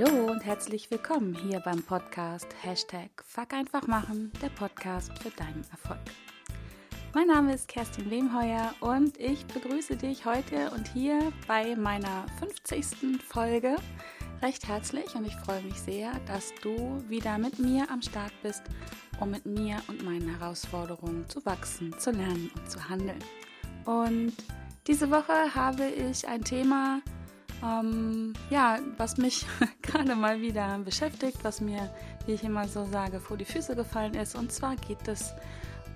Hallo und herzlich willkommen hier beim Podcast Hashtag Fuck einfach machen, der Podcast für deinen Erfolg. Mein Name ist Kerstin Wemheuer und ich begrüße dich heute und hier bei meiner 50. Folge recht herzlich und ich freue mich sehr, dass du wieder mit mir am Start bist, um mit mir und meinen Herausforderungen zu wachsen, zu lernen und zu handeln. Und diese Woche habe ich ein Thema, ähm, ja, was mich gerade mal wieder beschäftigt, was mir, wie ich immer so sage, vor die Füße gefallen ist. Und zwar geht es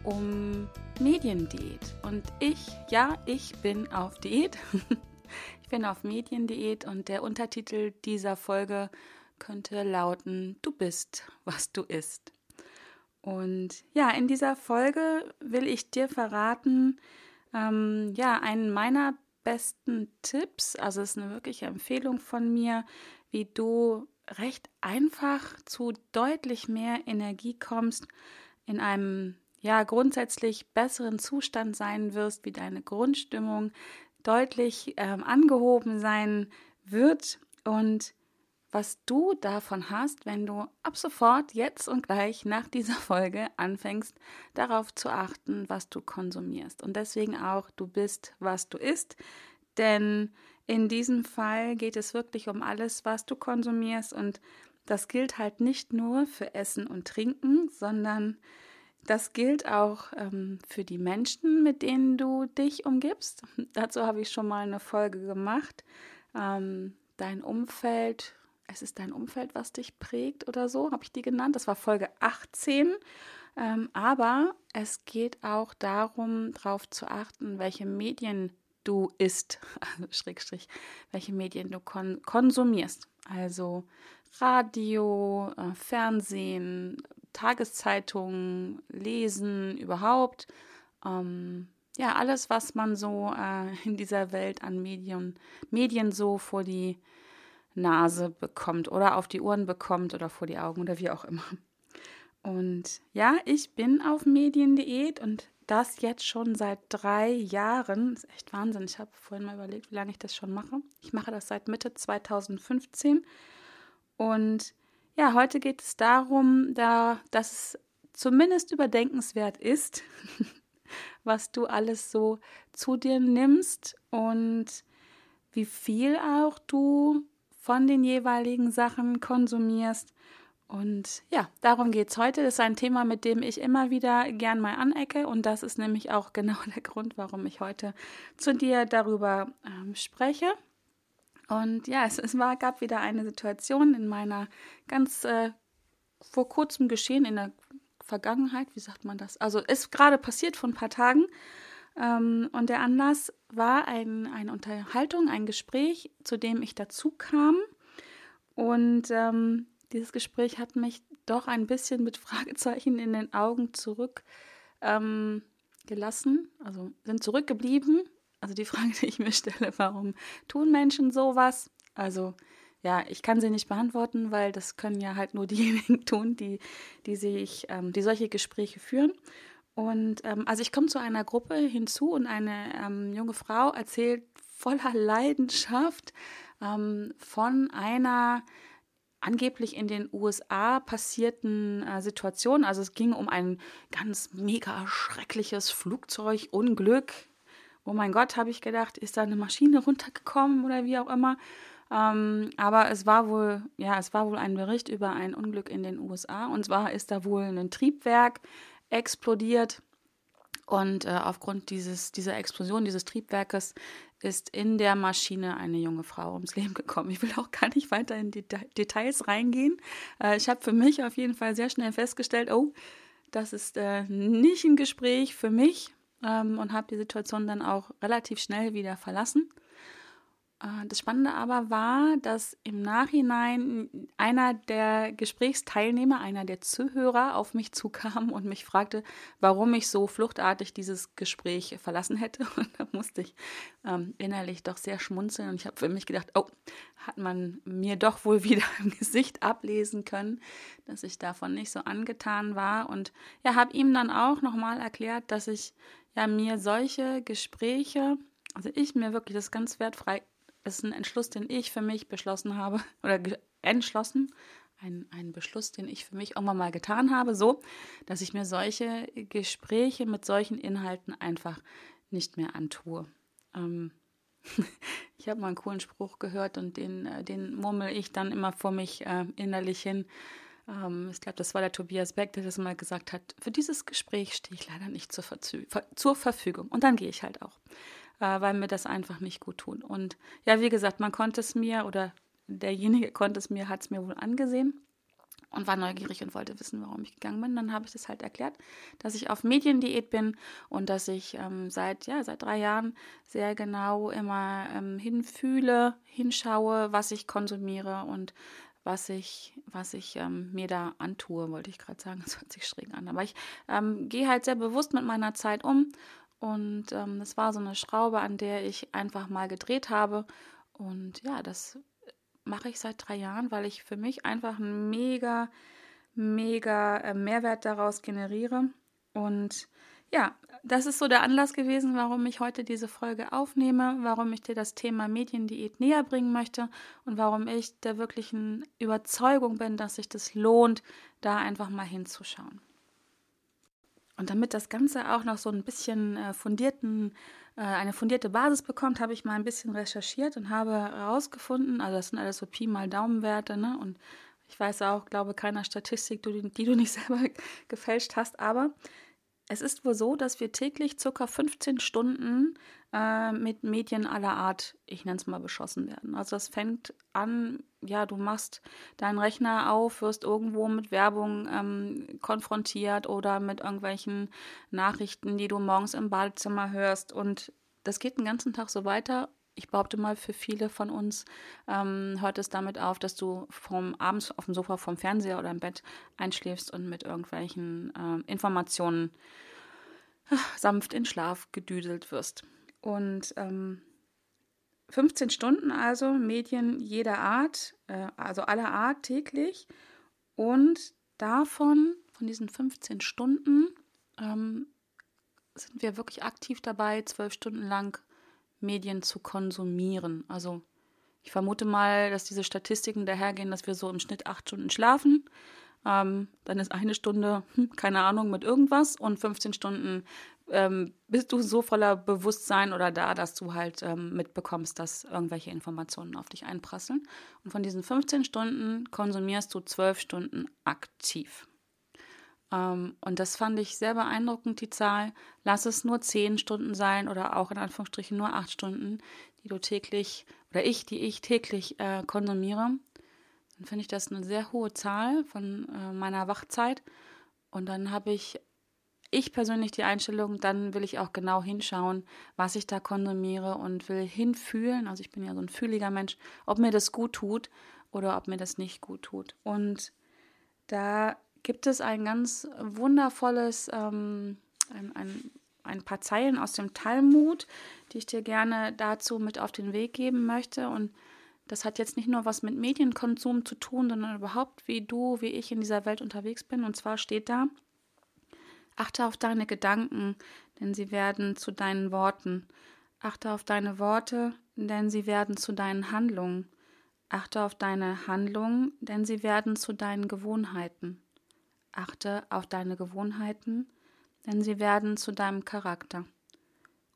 um Mediendiät. Und ich, ja, ich bin auf Diät. ich bin auf Mediendiät und der Untertitel dieser Folge könnte lauten, du bist, was du isst. Und ja, in dieser Folge will ich dir verraten, ähm, ja, einen meiner besten Tipps, also es ist eine wirkliche Empfehlung von mir, wie du recht einfach zu deutlich mehr Energie kommst, in einem ja grundsätzlich besseren Zustand sein wirst, wie deine Grundstimmung deutlich ähm, angehoben sein wird. Und was du davon hast, wenn du ab sofort, jetzt und gleich nach dieser Folge anfängst, darauf zu achten, was du konsumierst. Und deswegen auch, du bist, was du isst. Denn in diesem Fall geht es wirklich um alles, was du konsumierst. Und das gilt halt nicht nur für Essen und Trinken, sondern das gilt auch ähm, für die Menschen, mit denen du dich umgibst. Dazu habe ich schon mal eine Folge gemacht. Ähm, dein Umfeld es ist dein Umfeld, was dich prägt oder so, habe ich die genannt. Das war Folge 18. Ähm, aber es geht auch darum, darauf zu achten, welche Medien du isst, also Schrägstrich, welche Medien du kon konsumierst. Also Radio, äh, Fernsehen, Tageszeitungen, Lesen, überhaupt. Ähm, ja, alles, was man so äh, in dieser Welt an Medien, Medien so vor die Nase bekommt oder auf die Ohren bekommt oder vor die Augen oder wie auch immer. Und ja, ich bin auf Mediendiät und das jetzt schon seit drei Jahren. Das ist echt Wahnsinn. Ich habe vorhin mal überlegt, wie lange ich das schon mache. Ich mache das seit Mitte 2015. Und ja, heute geht es darum, da, dass es zumindest überdenkenswert ist, was du alles so zu dir nimmst und wie viel auch du von den jeweiligen Sachen konsumierst. Und ja, darum geht es heute. Das ist ein Thema, mit dem ich immer wieder gern mal anecke. Und das ist nämlich auch genau der Grund, warum ich heute zu dir darüber ähm, spreche. Und ja, es, es war, gab wieder eine Situation in meiner ganz äh, vor kurzem geschehen, in der Vergangenheit, wie sagt man das? Also ist gerade passiert vor ein paar Tagen. Ähm, und der Anlass war ein, eine Unterhaltung, ein Gespräch, zu dem ich dazu kam. Und ähm, dieses Gespräch hat mich doch ein bisschen mit Fragezeichen in den Augen zurückgelassen, ähm, also sind zurückgeblieben. Also die Frage, die ich mir stelle, warum tun Menschen sowas? Also ja, ich kann sie nicht beantworten, weil das können ja halt nur diejenigen tun, die, die sich, ähm, die solche Gespräche führen. Und ähm, also ich komme zu einer Gruppe hinzu und eine ähm, junge Frau erzählt voller Leidenschaft ähm, von einer angeblich in den USA passierten äh, Situation. Also es ging um ein ganz mega schreckliches Flugzeugunglück. Oh mein Gott, habe ich gedacht, ist da eine Maschine runtergekommen oder wie auch immer. Ähm, aber es war wohl, ja, es war wohl ein Bericht über ein Unglück in den USA. Und zwar ist da wohl ein Triebwerk explodiert. Und äh, aufgrund dieses, dieser Explosion, dieses Triebwerkes, ist in der Maschine eine junge Frau ums Leben gekommen. Ich will auch gar nicht weiter in die Details reingehen. Äh, ich habe für mich auf jeden Fall sehr schnell festgestellt, oh, das ist äh, nicht ein Gespräch für mich ähm, und habe die Situation dann auch relativ schnell wieder verlassen. Äh, das Spannende aber war, dass im Nachhinein einer der Gesprächsteilnehmer, einer der Zuhörer auf mich zukam und mich fragte, warum ich so fluchtartig dieses Gespräch verlassen hätte. Und da musste ich ähm, innerlich doch sehr schmunzeln und ich habe für mich gedacht, oh, hat man mir doch wohl wieder im Gesicht ablesen können, dass ich davon nicht so angetan war. Und ja, habe ihm dann auch nochmal erklärt, dass ich ja mir solche Gespräche, also ich mir wirklich das ganz wertfrei ist ein Entschluss, den ich für mich beschlossen habe oder entschlossen, ein, ein Beschluss, den ich für mich irgendwann mal getan habe, so, dass ich mir solche Gespräche mit solchen Inhalten einfach nicht mehr antue. Ähm, ich habe mal einen coolen Spruch gehört und den, äh, den murmel ich dann immer vor mich äh, innerlich hin. Ähm, ich glaube, das war der Tobias Beck, der das mal gesagt hat. Für dieses Gespräch stehe ich leider nicht zur, zur Verfügung. Und dann gehe ich halt auch, äh, weil mir das einfach nicht gut tut. Und ja, wie gesagt, man konnte es mir oder derjenige konnte es mir, hat es mir wohl angesehen und war neugierig und wollte wissen, warum ich gegangen bin. Dann habe ich das halt erklärt, dass ich auf Mediendiät bin und dass ich ähm, seit, ja, seit drei Jahren sehr genau immer ähm, hinfühle, hinschaue, was ich konsumiere und was ich, was ich ähm, mir da antue, wollte ich gerade sagen. Das hört sich schräg an. Aber ich ähm, gehe halt sehr bewusst mit meiner Zeit um. Und ähm, das war so eine Schraube, an der ich einfach mal gedreht habe. Und ja, das mache ich seit drei Jahren, weil ich für mich einfach einen mega, mega äh, Mehrwert daraus generiere. Und ja, das ist so der Anlass gewesen, warum ich heute diese Folge aufnehme, warum ich dir das Thema Mediendiät näher bringen möchte und warum ich der wirklichen Überzeugung bin, dass sich das lohnt, da einfach mal hinzuschauen. Und damit das Ganze auch noch so ein bisschen äh, fundierten äh, eine fundierte Basis bekommt, habe ich mal ein bisschen recherchiert und habe herausgefunden, also das sind alles so Pi mal Daumenwerte, ne? Und ich weiß auch, glaube keiner Statistik, die du nicht selber gefälscht hast, aber es ist wohl so, dass wir täglich ca. 15 Stunden äh, mit Medien aller Art, ich nenne es mal, beschossen werden. Also das fängt an, ja, du machst deinen Rechner auf, wirst irgendwo mit Werbung ähm, konfrontiert oder mit irgendwelchen Nachrichten, die du morgens im Badezimmer hörst. Und das geht den ganzen Tag so weiter ich behaupte mal, für viele von uns ähm, hört es damit auf, dass du vom abends auf dem Sofa vom Fernseher oder im Bett einschläfst und mit irgendwelchen äh, Informationen äh, sanft in Schlaf gedüdelt wirst. Und ähm, 15 Stunden also Medien jeder Art, äh, also aller Art täglich. Und davon, von diesen 15 Stunden, ähm, sind wir wirklich aktiv dabei, zwölf Stunden lang Medien zu konsumieren. Also ich vermute mal, dass diese Statistiken dahergehen, dass wir so im Schnitt acht Stunden schlafen. Ähm, dann ist eine Stunde, hm, keine Ahnung, mit irgendwas und 15 Stunden ähm, bist du so voller Bewusstsein oder da, dass du halt ähm, mitbekommst, dass irgendwelche Informationen auf dich einprasseln. Und von diesen 15 Stunden konsumierst du 12 Stunden aktiv. Ähm, und das fand ich sehr beeindruckend, die Zahl. Lass es nur zehn Stunden sein oder auch in Anführungsstrichen nur acht Stunden, die du täglich oder ich, die ich täglich äh, konsumiere. Dann finde ich das eine sehr hohe Zahl von äh, meiner Wachzeit. Und dann habe ich, ich persönlich die Einstellung, dann will ich auch genau hinschauen, was ich da konsumiere und will hinfühlen. Also ich bin ja so ein fühliger Mensch, ob mir das gut tut oder ob mir das nicht gut tut. Und da gibt es ein ganz wundervolles, ähm, ein, ein, ein paar Zeilen aus dem Talmud, die ich dir gerne dazu mit auf den Weg geben möchte. Und das hat jetzt nicht nur was mit Medienkonsum zu tun, sondern überhaupt, wie du, wie ich in dieser Welt unterwegs bin. Und zwar steht da, achte auf deine Gedanken, denn sie werden zu deinen Worten. Achte auf deine Worte, denn sie werden zu deinen Handlungen. Achte auf deine Handlungen, denn sie werden zu deinen Gewohnheiten. Achte auf deine Gewohnheiten, denn sie werden zu deinem Charakter.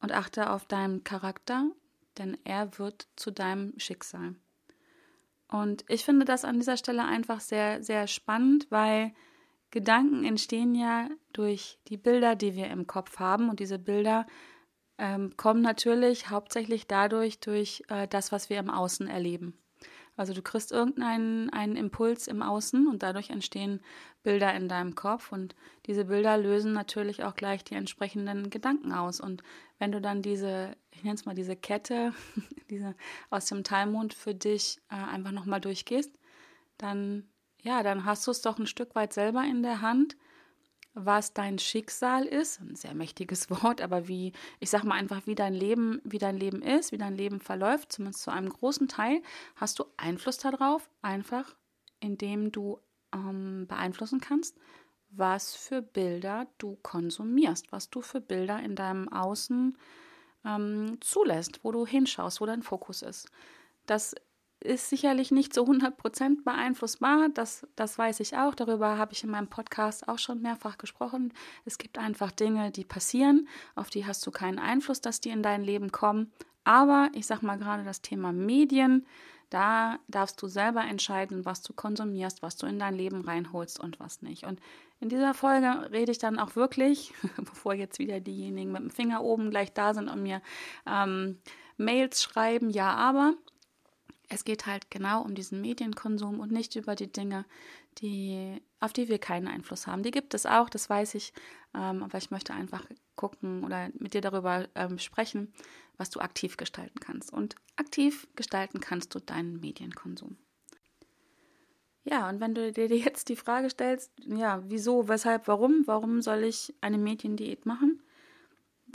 Und achte auf deinen Charakter, denn er wird zu deinem Schicksal. Und ich finde das an dieser Stelle einfach sehr, sehr spannend, weil Gedanken entstehen ja durch die Bilder, die wir im Kopf haben. Und diese Bilder ähm, kommen natürlich hauptsächlich dadurch, durch äh, das, was wir im Außen erleben. Also du kriegst irgendeinen einen Impuls im Außen und dadurch entstehen Bilder in deinem Kopf und diese Bilder lösen natürlich auch gleich die entsprechenden Gedanken aus. Und wenn du dann diese, ich nenne es mal diese Kette, diese aus dem Talmud für dich äh, einfach nochmal durchgehst, dann ja, dann hast du es doch ein Stück weit selber in der Hand was dein Schicksal ist, ein sehr mächtiges Wort, aber wie, ich sag mal einfach, wie dein Leben, wie dein Leben ist, wie dein Leben verläuft, zumindest zu einem großen Teil, hast du Einfluss darauf, einfach indem du ähm, beeinflussen kannst, was für Bilder du konsumierst, was du für Bilder in deinem Außen ähm, zulässt, wo du hinschaust, wo dein Fokus ist. Das ist sicherlich nicht zu 100 Prozent beeinflussbar. Das, das weiß ich auch. Darüber habe ich in meinem Podcast auch schon mehrfach gesprochen. Es gibt einfach Dinge, die passieren, auf die hast du keinen Einfluss, dass die in dein Leben kommen. Aber ich sage mal gerade das Thema Medien, da darfst du selber entscheiden, was du konsumierst, was du in dein Leben reinholst und was nicht. Und in dieser Folge rede ich dann auch wirklich, bevor jetzt wieder diejenigen mit dem Finger oben gleich da sind und mir ähm, Mails schreiben, ja, aber es geht halt genau um diesen Medienkonsum und nicht über die Dinge, die, auf die wir keinen Einfluss haben. Die gibt es auch, das weiß ich, ähm, aber ich möchte einfach gucken oder mit dir darüber ähm, sprechen, was du aktiv gestalten kannst. Und aktiv gestalten kannst du deinen Medienkonsum. Ja, und wenn du dir jetzt die Frage stellst, ja, wieso, weshalb, warum, warum soll ich eine Mediendiät machen?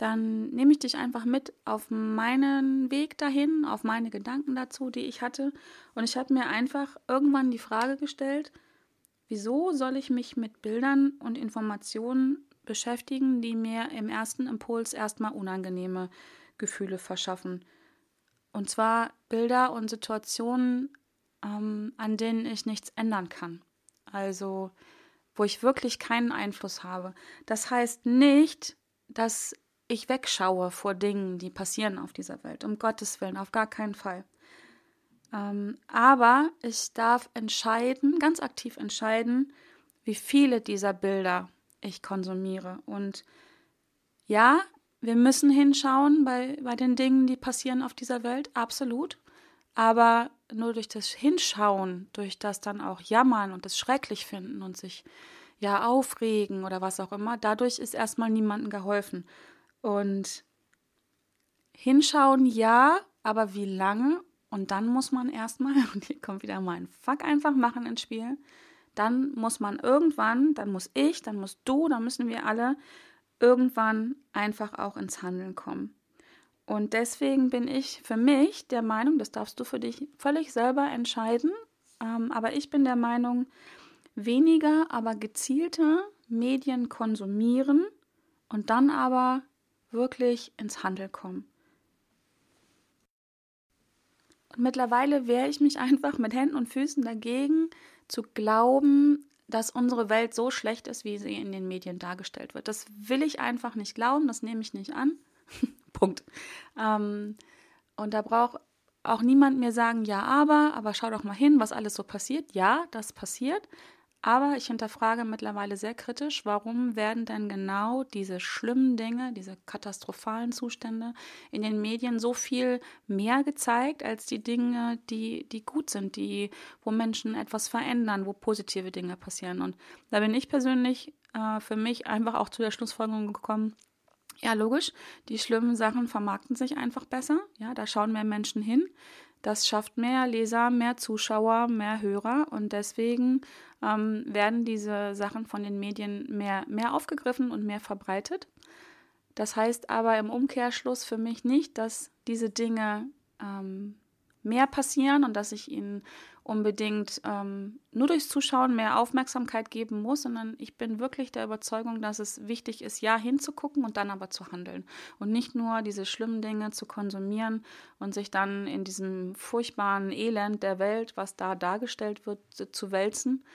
Dann nehme ich dich einfach mit auf meinen Weg dahin, auf meine Gedanken dazu, die ich hatte. Und ich habe mir einfach irgendwann die Frage gestellt, wieso soll ich mich mit Bildern und Informationen beschäftigen, die mir im ersten Impuls erstmal unangenehme Gefühle verschaffen. Und zwar Bilder und Situationen, ähm, an denen ich nichts ändern kann. Also wo ich wirklich keinen Einfluss habe. Das heißt nicht, dass ich wegschaue vor Dingen, die passieren auf dieser Welt. Um Gottes Willen, auf gar keinen Fall. Ähm, aber ich darf entscheiden, ganz aktiv entscheiden, wie viele dieser Bilder ich konsumiere. Und ja, wir müssen hinschauen bei, bei den Dingen, die passieren auf dieser Welt, absolut. Aber nur durch das Hinschauen, durch das dann auch Jammern und das schrecklich finden und sich ja aufregen oder was auch immer, dadurch ist erstmal niemandem geholfen. Und hinschauen, ja, aber wie lange? Und dann muss man erstmal, und hier kommt wieder mein Fuck einfach machen ins Spiel, dann muss man irgendwann, dann muss ich, dann musst du, dann müssen wir alle irgendwann einfach auch ins Handeln kommen. Und deswegen bin ich für mich der Meinung, das darfst du für dich völlig selber entscheiden, ähm, aber ich bin der Meinung, weniger, aber gezielter Medien konsumieren und dann aber wirklich ins Handel kommen. Und mittlerweile wehre ich mich einfach mit Händen und Füßen dagegen, zu glauben, dass unsere Welt so schlecht ist, wie sie in den Medien dargestellt wird. Das will ich einfach nicht glauben, das nehme ich nicht an. Punkt. Ähm, und da braucht auch niemand mir sagen, ja, aber, aber schau doch mal hin, was alles so passiert. Ja, das passiert. Aber ich hinterfrage mittlerweile sehr kritisch, warum werden denn genau diese schlimmen Dinge, diese katastrophalen Zustände in den Medien so viel mehr gezeigt als die Dinge, die, die gut sind, die, wo Menschen etwas verändern, wo positive Dinge passieren. Und da bin ich persönlich äh, für mich einfach auch zu der Schlussfolgerung gekommen, ja, logisch, die schlimmen Sachen vermarkten sich einfach besser. Ja, da schauen mehr Menschen hin. Das schafft mehr Leser, mehr Zuschauer, mehr Hörer und deswegen ähm, werden diese Sachen von den Medien mehr, mehr aufgegriffen und mehr verbreitet. Das heißt aber im Umkehrschluss für mich nicht, dass diese Dinge ähm, mehr passieren und dass ich ihnen unbedingt ähm, nur durchs Zuschauen mehr Aufmerksamkeit geben muss, sondern ich bin wirklich der Überzeugung, dass es wichtig ist, ja hinzugucken und dann aber zu handeln und nicht nur diese schlimmen Dinge zu konsumieren und sich dann in diesem furchtbaren Elend der Welt, was da dargestellt wird, zu wälzen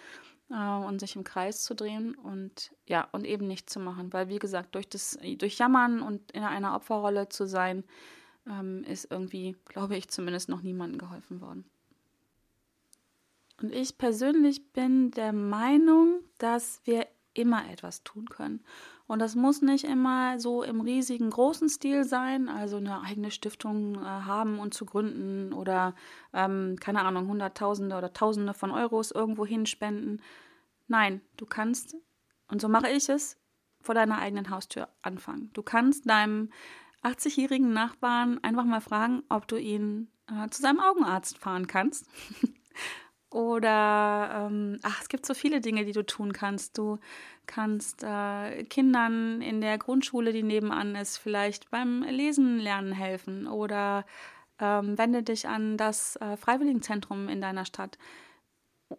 äh, und sich im Kreis zu drehen und ja und eben nicht zu machen, weil wie gesagt durch das durch Jammern und in einer Opferrolle zu sein ähm, ist irgendwie, glaube ich, zumindest noch niemandem geholfen worden. Und ich persönlich bin der Meinung, dass wir immer etwas tun können. Und das muss nicht immer so im riesigen großen Stil sein, also eine eigene Stiftung äh, haben und zu gründen oder ähm, keine Ahnung, Hunderttausende oder Tausende von Euros irgendwo hinspenden. Nein, du kannst, und so mache ich es, vor deiner eigenen Haustür anfangen. Du kannst deinem 80-jährigen Nachbarn einfach mal fragen, ob du ihn äh, zu seinem Augenarzt fahren kannst. Oder, ähm, ach, es gibt so viele Dinge, die du tun kannst. Du kannst äh, Kindern in der Grundschule, die nebenan ist, vielleicht beim Lesen lernen helfen. Oder ähm, wende dich an das äh, Freiwilligenzentrum in deiner Stadt.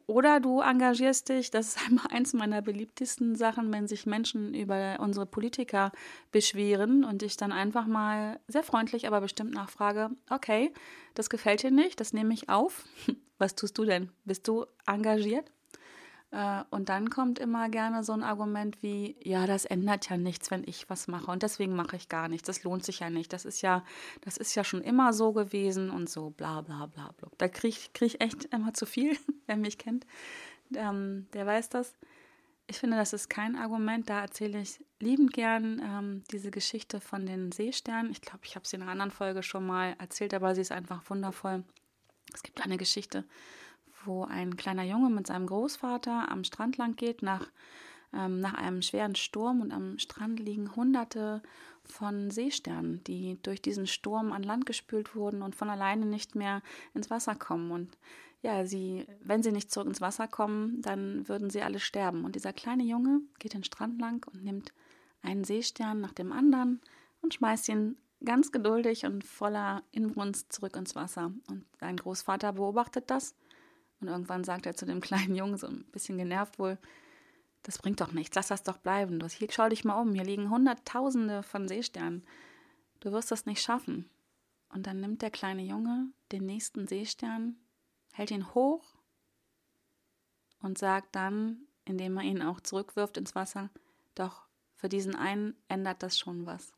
Oder du engagierst dich, das ist einmal eins meiner beliebtesten Sachen, wenn sich Menschen über unsere Politiker beschweren und ich dann einfach mal sehr freundlich, aber bestimmt nachfrage, okay, das gefällt dir nicht, das nehme ich auf. Was tust du denn? Bist du engagiert? Äh, und dann kommt immer gerne so ein Argument wie, ja, das ändert ja nichts, wenn ich was mache und deswegen mache ich gar nichts. Das lohnt sich ja nicht. Das ist ja, das ist ja schon immer so gewesen und so bla bla bla bla. Da kriege ich, krieg ich echt immer zu viel, wer mich kennt. Ähm, der weiß das. Ich finde, das ist kein Argument. Da erzähle ich liebend gern ähm, diese Geschichte von den Seesternen. Ich glaube, ich habe sie in einer anderen Folge schon mal erzählt, aber sie ist einfach wundervoll. Es gibt eine Geschichte wo ein kleiner Junge mit seinem Großvater am Strand lang geht, nach, ähm, nach einem schweren Sturm. Und am Strand liegen hunderte von Seesternen, die durch diesen Sturm an Land gespült wurden und von alleine nicht mehr ins Wasser kommen. Und ja, sie, wenn sie nicht zurück ins Wasser kommen, dann würden sie alle sterben. Und dieser kleine Junge geht den Strand lang und nimmt einen Seestern nach dem anderen und schmeißt ihn ganz geduldig und voller Inbrunst zurück ins Wasser. Und sein Großvater beobachtet das und irgendwann sagt er zu dem kleinen Jungen, so ein bisschen genervt wohl, das bringt doch nichts, lass das doch bleiben. Du, hier, schau dich mal um, hier liegen Hunderttausende von Seesternen. Du wirst das nicht schaffen. Und dann nimmt der kleine Junge den nächsten Seestern, hält ihn hoch und sagt dann, indem er ihn auch zurückwirft ins Wasser, doch für diesen einen ändert das schon was.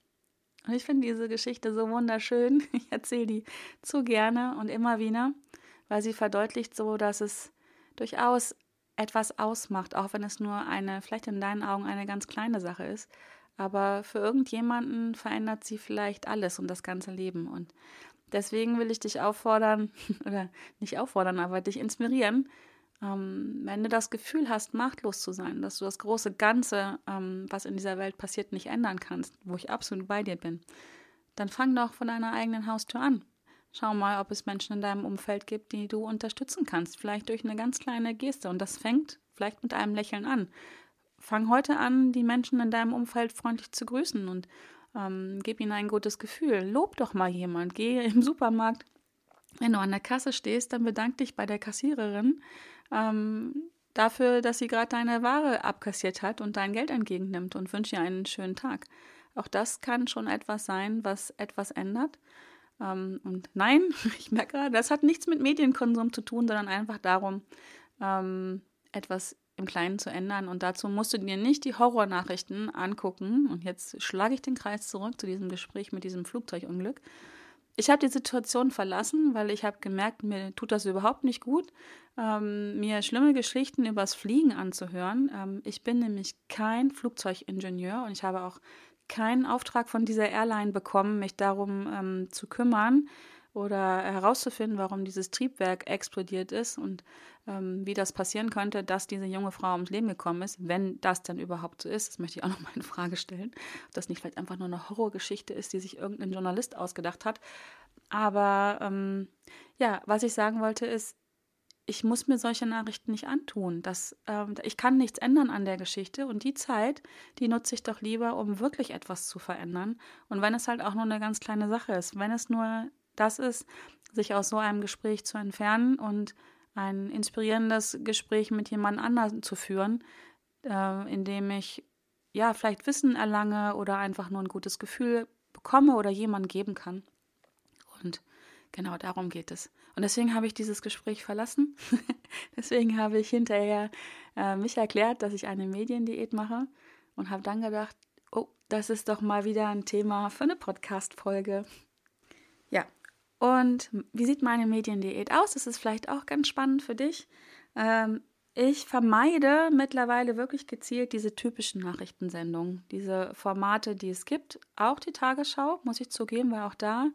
Und ich finde diese Geschichte so wunderschön. Ich erzähle die zu gerne und immer wieder weil sie verdeutlicht so, dass es durchaus etwas ausmacht, auch wenn es nur eine, vielleicht in deinen Augen eine ganz kleine Sache ist. Aber für irgendjemanden verändert sie vielleicht alles und das ganze Leben. Und deswegen will ich dich auffordern, oder nicht auffordern, aber dich inspirieren, ähm, wenn du das Gefühl hast, machtlos zu sein, dass du das große Ganze, ähm, was in dieser Welt passiert, nicht ändern kannst, wo ich absolut bei dir bin, dann fang doch von deiner eigenen Haustür an. Schau mal, ob es Menschen in deinem Umfeld gibt, die du unterstützen kannst. Vielleicht durch eine ganz kleine Geste. Und das fängt vielleicht mit einem Lächeln an. Fang heute an, die Menschen in deinem Umfeld freundlich zu grüßen und ähm, gib ihnen ein gutes Gefühl. Lob doch mal jemand. Geh im Supermarkt. Wenn du an der Kasse stehst, dann bedank dich bei der Kassiererin ähm, dafür, dass sie gerade deine Ware abkassiert hat und dein Geld entgegennimmt und wünsche ihr einen schönen Tag. Auch das kann schon etwas sein, was etwas ändert. Ähm, und nein, ich merke gerade, das hat nichts mit Medienkonsum zu tun, sondern einfach darum, ähm, etwas im Kleinen zu ändern. Und dazu musst du dir nicht die Horrornachrichten angucken. Und jetzt schlage ich den Kreis zurück zu diesem Gespräch mit diesem Flugzeugunglück. Ich habe die Situation verlassen, weil ich habe gemerkt, mir tut das überhaupt nicht gut, ähm, mir schlimme Geschichten übers Fliegen anzuhören. Ähm, ich bin nämlich kein Flugzeugingenieur und ich habe auch keinen Auftrag von dieser Airline bekommen, mich darum ähm, zu kümmern oder herauszufinden, warum dieses Triebwerk explodiert ist und ähm, wie das passieren könnte, dass diese junge Frau ums Leben gekommen ist, wenn das denn überhaupt so ist. Das möchte ich auch noch mal in Frage stellen, ob das nicht vielleicht einfach nur eine Horrorgeschichte ist, die sich irgendein Journalist ausgedacht hat. Aber ähm, ja, was ich sagen wollte ist, ich muss mir solche Nachrichten nicht antun. Das, ähm, ich kann nichts ändern an der Geschichte und die Zeit, die nutze ich doch lieber, um wirklich etwas zu verändern. Und wenn es halt auch nur eine ganz kleine Sache ist, wenn es nur das ist, sich aus so einem Gespräch zu entfernen und ein inspirierendes Gespräch mit jemand anderem zu führen, äh, in dem ich ja vielleicht Wissen erlange oder einfach nur ein gutes Gefühl bekomme oder jemand geben kann. Und Genau darum geht es. Und deswegen habe ich dieses Gespräch verlassen. deswegen habe ich hinterher äh, mich erklärt, dass ich eine Mediendiät mache und habe dann gedacht, oh, das ist doch mal wieder ein Thema für eine Podcast-Folge. Ja, und wie sieht meine Mediendiät aus? Das ist vielleicht auch ganz spannend für dich. Ähm, ich vermeide mittlerweile wirklich gezielt diese typischen Nachrichtensendungen, diese Formate, die es gibt. Auch die Tagesschau, muss ich zugeben, weil auch da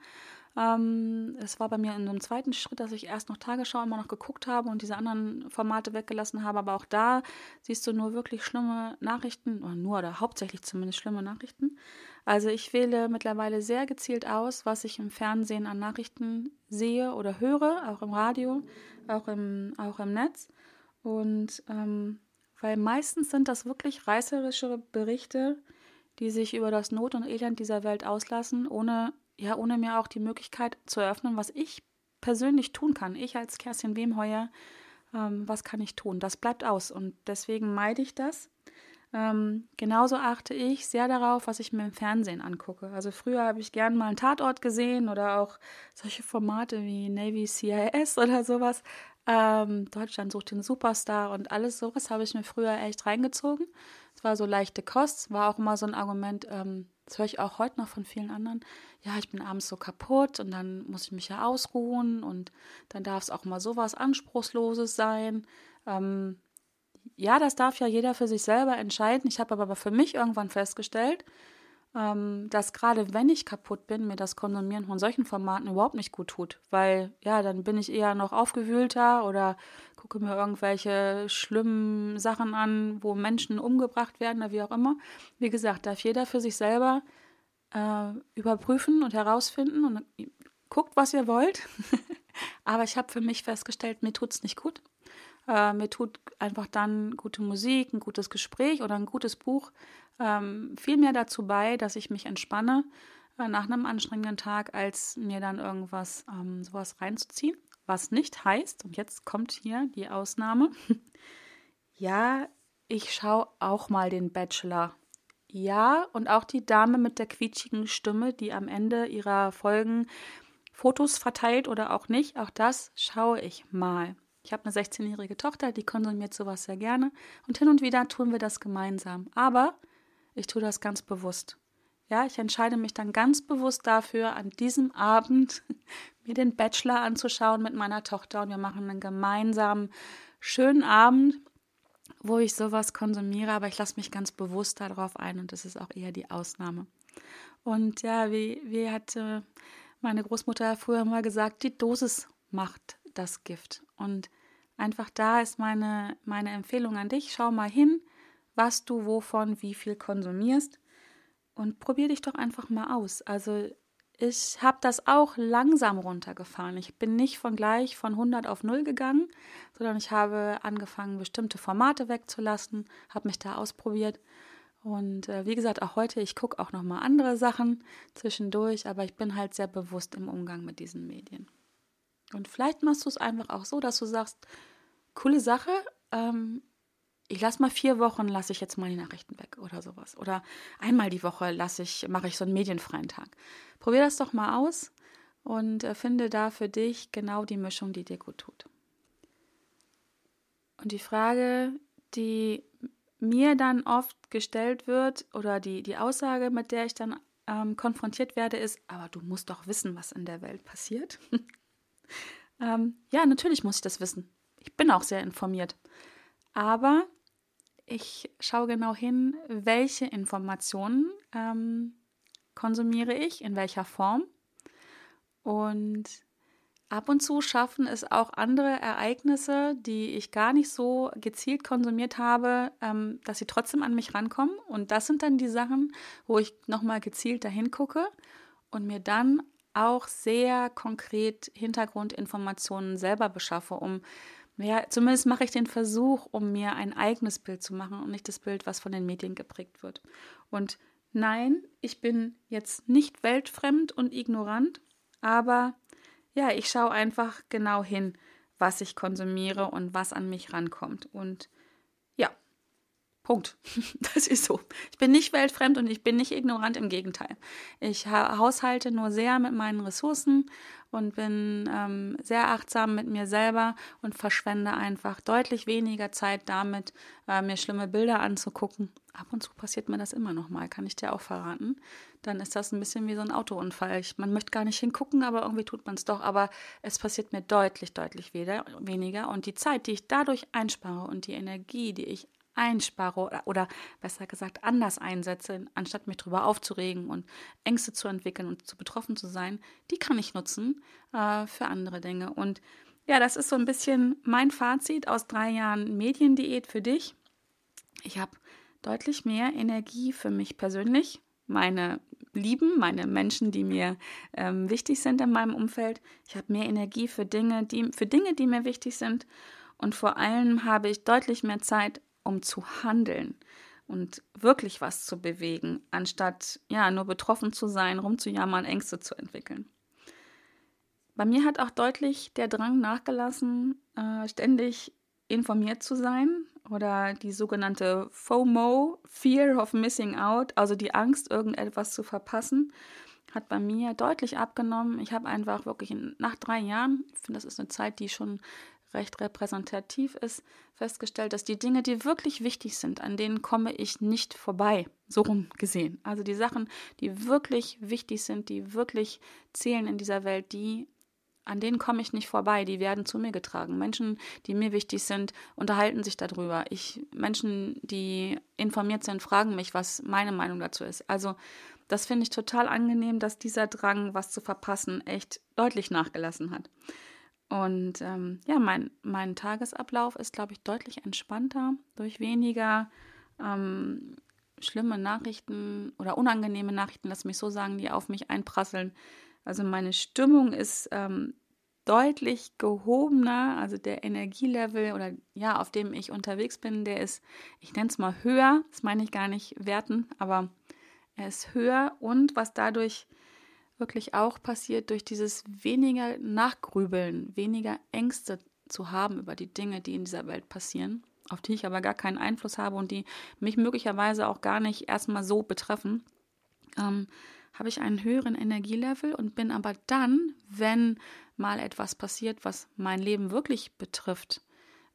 ähm, es war bei mir in einem zweiten Schritt, dass ich erst noch Tagesschau immer noch geguckt habe und diese anderen Formate weggelassen habe. Aber auch da siehst du nur wirklich schlimme Nachrichten, oder nur oder hauptsächlich zumindest schlimme Nachrichten. Also ich wähle mittlerweile sehr gezielt aus, was ich im Fernsehen an Nachrichten sehe oder höre, auch im Radio, auch im, auch im Netz. Und ähm, weil meistens sind das wirklich reißerische Berichte, die sich über das Not und Elend dieser Welt auslassen, ohne ja, ohne mir auch die Möglichkeit zu eröffnen, was ich persönlich tun kann. Ich als Kerstin Wemheuer Ähm, was kann ich tun? Das bleibt aus und deswegen meide ich das. Ähm, genauso achte ich sehr darauf, was ich mir im Fernsehen angucke. Also früher habe ich gern mal einen Tatort gesehen oder auch solche Formate wie Navy CIS oder sowas. Ähm, Deutschland sucht den Superstar und alles sowas habe ich mir früher echt reingezogen. Es war so leichte Kost, war auch immer so ein Argument, ähm, das höre ich auch heute noch von vielen anderen. Ja, ich bin abends so kaputt und dann muss ich mich ja ausruhen und dann darf es auch mal sowas Anspruchsloses sein. Ähm, ja, das darf ja jeder für sich selber entscheiden. Ich habe aber für mich irgendwann festgestellt, ähm, dass gerade wenn ich kaputt bin, mir das Konsumieren von solchen Formaten überhaupt nicht gut tut. Weil ja, dann bin ich eher noch aufgewühlter oder gucke mir irgendwelche schlimmen Sachen an, wo Menschen umgebracht werden oder wie auch immer. Wie gesagt, darf jeder für sich selber äh, überprüfen und herausfinden und guckt, was ihr wollt. aber ich habe für mich festgestellt, mir tut es nicht gut. Äh, mir tut einfach dann gute Musik, ein gutes Gespräch oder ein gutes Buch ähm, viel mehr dazu bei, dass ich mich entspanne äh, nach einem anstrengenden Tag, als mir dann irgendwas ähm, sowas reinzuziehen. Was nicht heißt, und jetzt kommt hier die Ausnahme, ja, ich schaue auch mal den Bachelor. Ja, und auch die Dame mit der quietschigen Stimme, die am Ende ihrer Folgen Fotos verteilt oder auch nicht, auch das schaue ich mal. Ich habe eine 16-jährige Tochter, die konsumiert sowas sehr gerne und hin und wieder tun wir das gemeinsam. Aber ich tue das ganz bewusst. Ja, ich entscheide mich dann ganz bewusst dafür, an diesem Abend mir den Bachelor anzuschauen mit meiner Tochter und wir machen einen gemeinsamen schönen Abend, wo ich sowas konsumiere, aber ich lasse mich ganz bewusst darauf ein und das ist auch eher die Ausnahme. Und ja, wie, wie hat meine Großmutter früher mal gesagt, die Dosis macht das Gift. Und einfach da ist meine, meine Empfehlung an dich. Schau mal hin, was du wovon wie viel konsumierst und probier dich doch einfach mal aus. Also ich habe das auch langsam runtergefahren. Ich bin nicht von gleich von 100 auf 0 gegangen, sondern ich habe angefangen, bestimmte Formate wegzulassen, habe mich da ausprobiert. Und äh, wie gesagt, auch heute, ich gucke auch noch mal andere Sachen zwischendurch, aber ich bin halt sehr bewusst im Umgang mit diesen Medien. Und vielleicht machst du es einfach auch so, dass du sagst, coole Sache, ähm, ich lasse mal vier Wochen, lasse ich jetzt mal die Nachrichten weg oder sowas. Oder einmal die Woche lasse ich, mache ich so einen medienfreien Tag. Probier das doch mal aus und äh, finde da für dich genau die Mischung, die dir gut tut. Und die Frage, die mir dann oft gestellt wird oder die, die Aussage, mit der ich dann ähm, konfrontiert werde, ist, aber du musst doch wissen, was in der Welt passiert. ähm, ja, natürlich muss ich das wissen. Ich bin auch sehr informiert. Aber ich schaue genau hin, welche Informationen ähm, konsumiere ich, in welcher Form. Und ab und zu schaffen es auch andere Ereignisse, die ich gar nicht so gezielt konsumiert habe, ähm, dass sie trotzdem an mich rankommen. Und das sind dann die Sachen, wo ich nochmal gezielt dahin gucke und mir dann auch sehr konkret Hintergrundinformationen selber beschaffe, um ja, zumindest mache ich den Versuch, um mir ein eigenes Bild zu machen und nicht das Bild, was von den Medien geprägt wird. Und nein, ich bin jetzt nicht weltfremd und ignorant, aber ja, ich schaue einfach genau hin, was ich konsumiere und was an mich rankommt. Und Punkt. Das ist so. Ich bin nicht weltfremd und ich bin nicht ignorant, im Gegenteil. Ich haushalte nur sehr mit meinen Ressourcen und bin ähm, sehr achtsam mit mir selber und verschwende einfach deutlich weniger Zeit damit, äh, mir schlimme Bilder anzugucken. Ab und zu passiert mir das immer noch mal, kann ich dir auch verraten. Dann ist das ein bisschen wie so ein Autounfall. Ich, man möchte gar nicht hingucken, aber irgendwie tut man es doch. Aber es passiert mir deutlich, deutlich weder, weniger. Und die Zeit, die ich dadurch einspare und die Energie, die ich einspare oder, oder besser gesagt anders einsetze, anstatt mich darüber aufzuregen und Ängste zu entwickeln und zu betroffen zu sein, die kann ich nutzen äh, für andere Dinge. Und ja, das ist so ein bisschen mein Fazit aus drei Jahren Mediendiät für dich. Ich habe deutlich mehr Energie für mich persönlich, meine Lieben, meine Menschen, die mir ähm, wichtig sind in meinem Umfeld. Ich habe mehr Energie für Dinge, die, für Dinge, die mir wichtig sind. Und vor allem habe ich deutlich mehr Zeit um zu handeln und wirklich was zu bewegen, anstatt ja nur betroffen zu sein, rumzujammern, Ängste zu entwickeln. Bei mir hat auch deutlich der Drang nachgelassen, äh, ständig informiert zu sein oder die sogenannte FOMO, Fear of Missing Out, also die Angst, irgendetwas zu verpassen, hat bei mir deutlich abgenommen. Ich habe einfach wirklich nach drei Jahren, ich finde, das ist eine Zeit, die schon recht repräsentativ ist, festgestellt, dass die Dinge, die wirklich wichtig sind, an denen komme ich nicht vorbei, so rum gesehen. Also die Sachen, die wirklich wichtig sind, die wirklich zählen in dieser Welt, die an denen komme ich nicht vorbei, die werden zu mir getragen. Menschen, die mir wichtig sind, unterhalten sich darüber. Ich, Menschen, die informiert sind, fragen mich, was meine Meinung dazu ist. Also, das finde ich total angenehm, dass dieser Drang, was zu verpassen, echt deutlich nachgelassen hat. Und ähm, ja, mein, mein Tagesablauf ist, glaube ich, deutlich entspannter durch weniger ähm, schlimme Nachrichten oder unangenehme Nachrichten, lass mich so sagen, die auf mich einprasseln. Also meine Stimmung ist ähm, deutlich gehobener, also der Energielevel oder ja, auf dem ich unterwegs bin, der ist, ich nenne es mal höher, das meine ich gar nicht werten, aber er ist höher und was dadurch wirklich auch passiert durch dieses weniger Nachgrübeln, weniger Ängste zu haben über die Dinge, die in dieser Welt passieren, auf die ich aber gar keinen Einfluss habe und die mich möglicherweise auch gar nicht erstmal so betreffen, ähm, habe ich einen höheren Energielevel und bin aber dann, wenn mal etwas passiert, was mein Leben wirklich betrifft,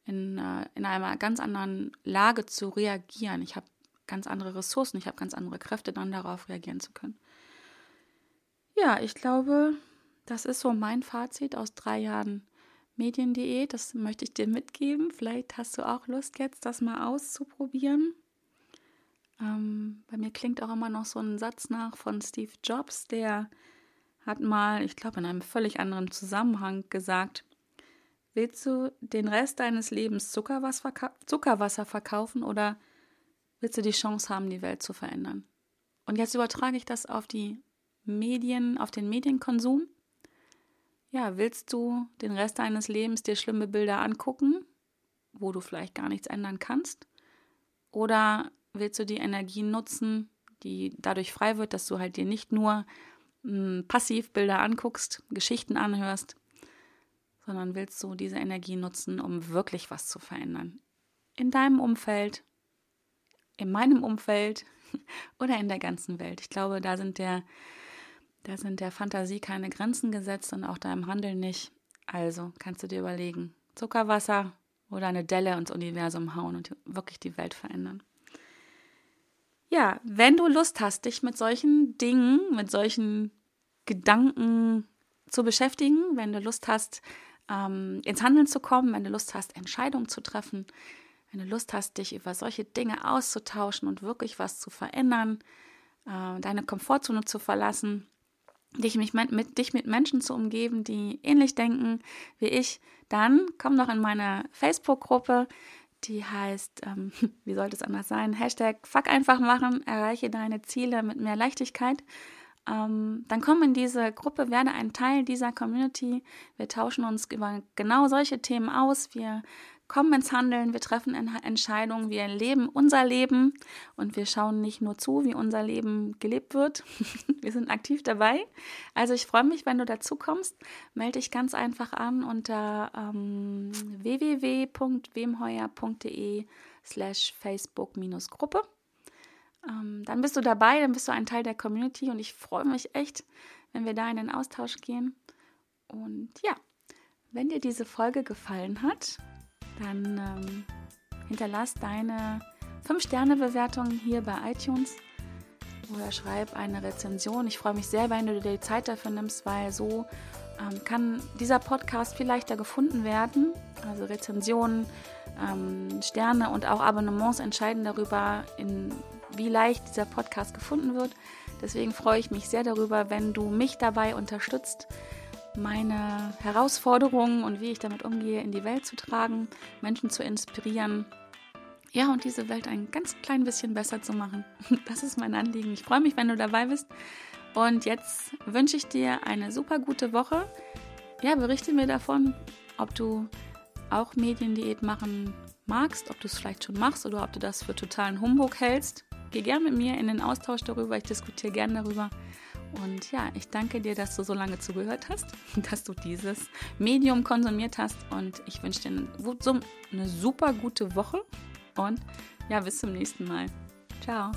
in, äh, in einer ganz anderen Lage zu reagieren. Ich habe ganz andere Ressourcen, ich habe ganz andere Kräfte, dann darauf reagieren zu können. Ja, ich glaube, das ist so mein Fazit aus drei Jahren Mediendiät. Das möchte ich dir mitgeben. Vielleicht hast du auch Lust jetzt, das mal auszuprobieren. Ähm, bei mir klingt auch immer noch so ein Satz nach von Steve Jobs, der hat mal, ich glaube, in einem völlig anderen Zusammenhang gesagt, willst du den Rest deines Lebens Zuckerwasser, Zuckerwasser verkaufen oder willst du die Chance haben, die Welt zu verändern? Und jetzt übertrage ich das auf die Medien, auf den Medienkonsum? Ja, willst du den Rest deines Lebens dir schlimme Bilder angucken, wo du vielleicht gar nichts ändern kannst? Oder willst du die Energie nutzen, die dadurch frei wird, dass du halt dir nicht nur mh, hm, passiv Bilder anguckst, Geschichten anhörst, sondern willst du diese Energie nutzen, um wirklich was zu verändern? In deinem Umfeld, in meinem Umfeld oder in der ganzen Welt. Ich glaube, da sind der da sind der Fantasie keine Grenzen gesetzt und auch deinem Handeln nicht. Also kannst du dir überlegen, Zuckerwasser oder eine Delle ins Universum hauen und wirklich die Welt verändern. Ja, wenn du Lust hast, dich mit solchen Dingen, mit solchen Gedanken zu beschäftigen, wenn du Lust hast, ähm, ins Handeln zu kommen, wenn du Lust hast, Entscheidungen zu treffen, wenn du Lust hast, dich über solche Dinge auszutauschen und wirklich was zu verändern, äh, deine Komfortzone zu verlassen, dich, mich, mit, dich mit Menschen zu umgeben, die ähnlich denken wie ich, dann komm doch in meine Facebook-Gruppe, die heißt, ähm, wie sollte es anders sein, Hashtag Fuck einfach machen, erreiche deine Ziele mit mehr Leichtigkeit. Ähm, dann komm in diese Gruppe, werde ein Teil dieser Community. Wir tauschen uns über genau solche Themen aus. Wir kommen ins Handeln, wir treffen Entscheidungen, wir leben unser Leben und wir schauen nicht nur zu, wie unser Leben gelebt wird. wir sind aktiv dabei. Also ich freue mich, wenn du dazu kommst. Melde dich ganz einfach an unter ähm, www.wemheuer.de slash Facebook-Gruppe. Ähm, dann bist du dabei, dann bist du ein Teil der Community und ich freue mich echt, wenn wir da in den Austausch gehen. Und ja, wenn dir diese Folge gefallen hat, dann ähm, hinterlass deine 5-Sterne-Bewertung hier bei iTunes oder schreib eine Rezension. Ich freue mich sehr, wenn du dir die Zeit dafür nimmst, weil so ähm, kann dieser Podcast viel leichter gefunden werden. Also Rezensionen, ähm, Sterne und auch Abonnements entscheiden darüber, in wie leicht dieser Podcast gefunden wird. Deswegen freue ich mich sehr darüber, wenn du mich dabei unterstützt, meine Herausforderungen und wie ich damit umgehe, in die Welt zu tragen, Menschen zu inspirieren. Ja, und diese Welt ein ganz klein bisschen besser zu machen. Das ist mein Anliegen. Ich freue mich, wenn du dabei bist. Und jetzt wünsche ich dir eine super gute Woche. Ja, berichte mir davon, ob du auch Mediendiät machen magst, ob du es vielleicht schon machst oder ob du das für totalen Humbug hältst. Geh gerne mit mir in den Austausch darüber. Ich diskutiere gerne darüber. Und ja, ich danke dir, dass du so lange zugehört hast, dass du dieses Medium konsumiert hast. Und ich wünsche dir eine, super gute Woche. Und ja, bis zum nächsten Mal. Ciao.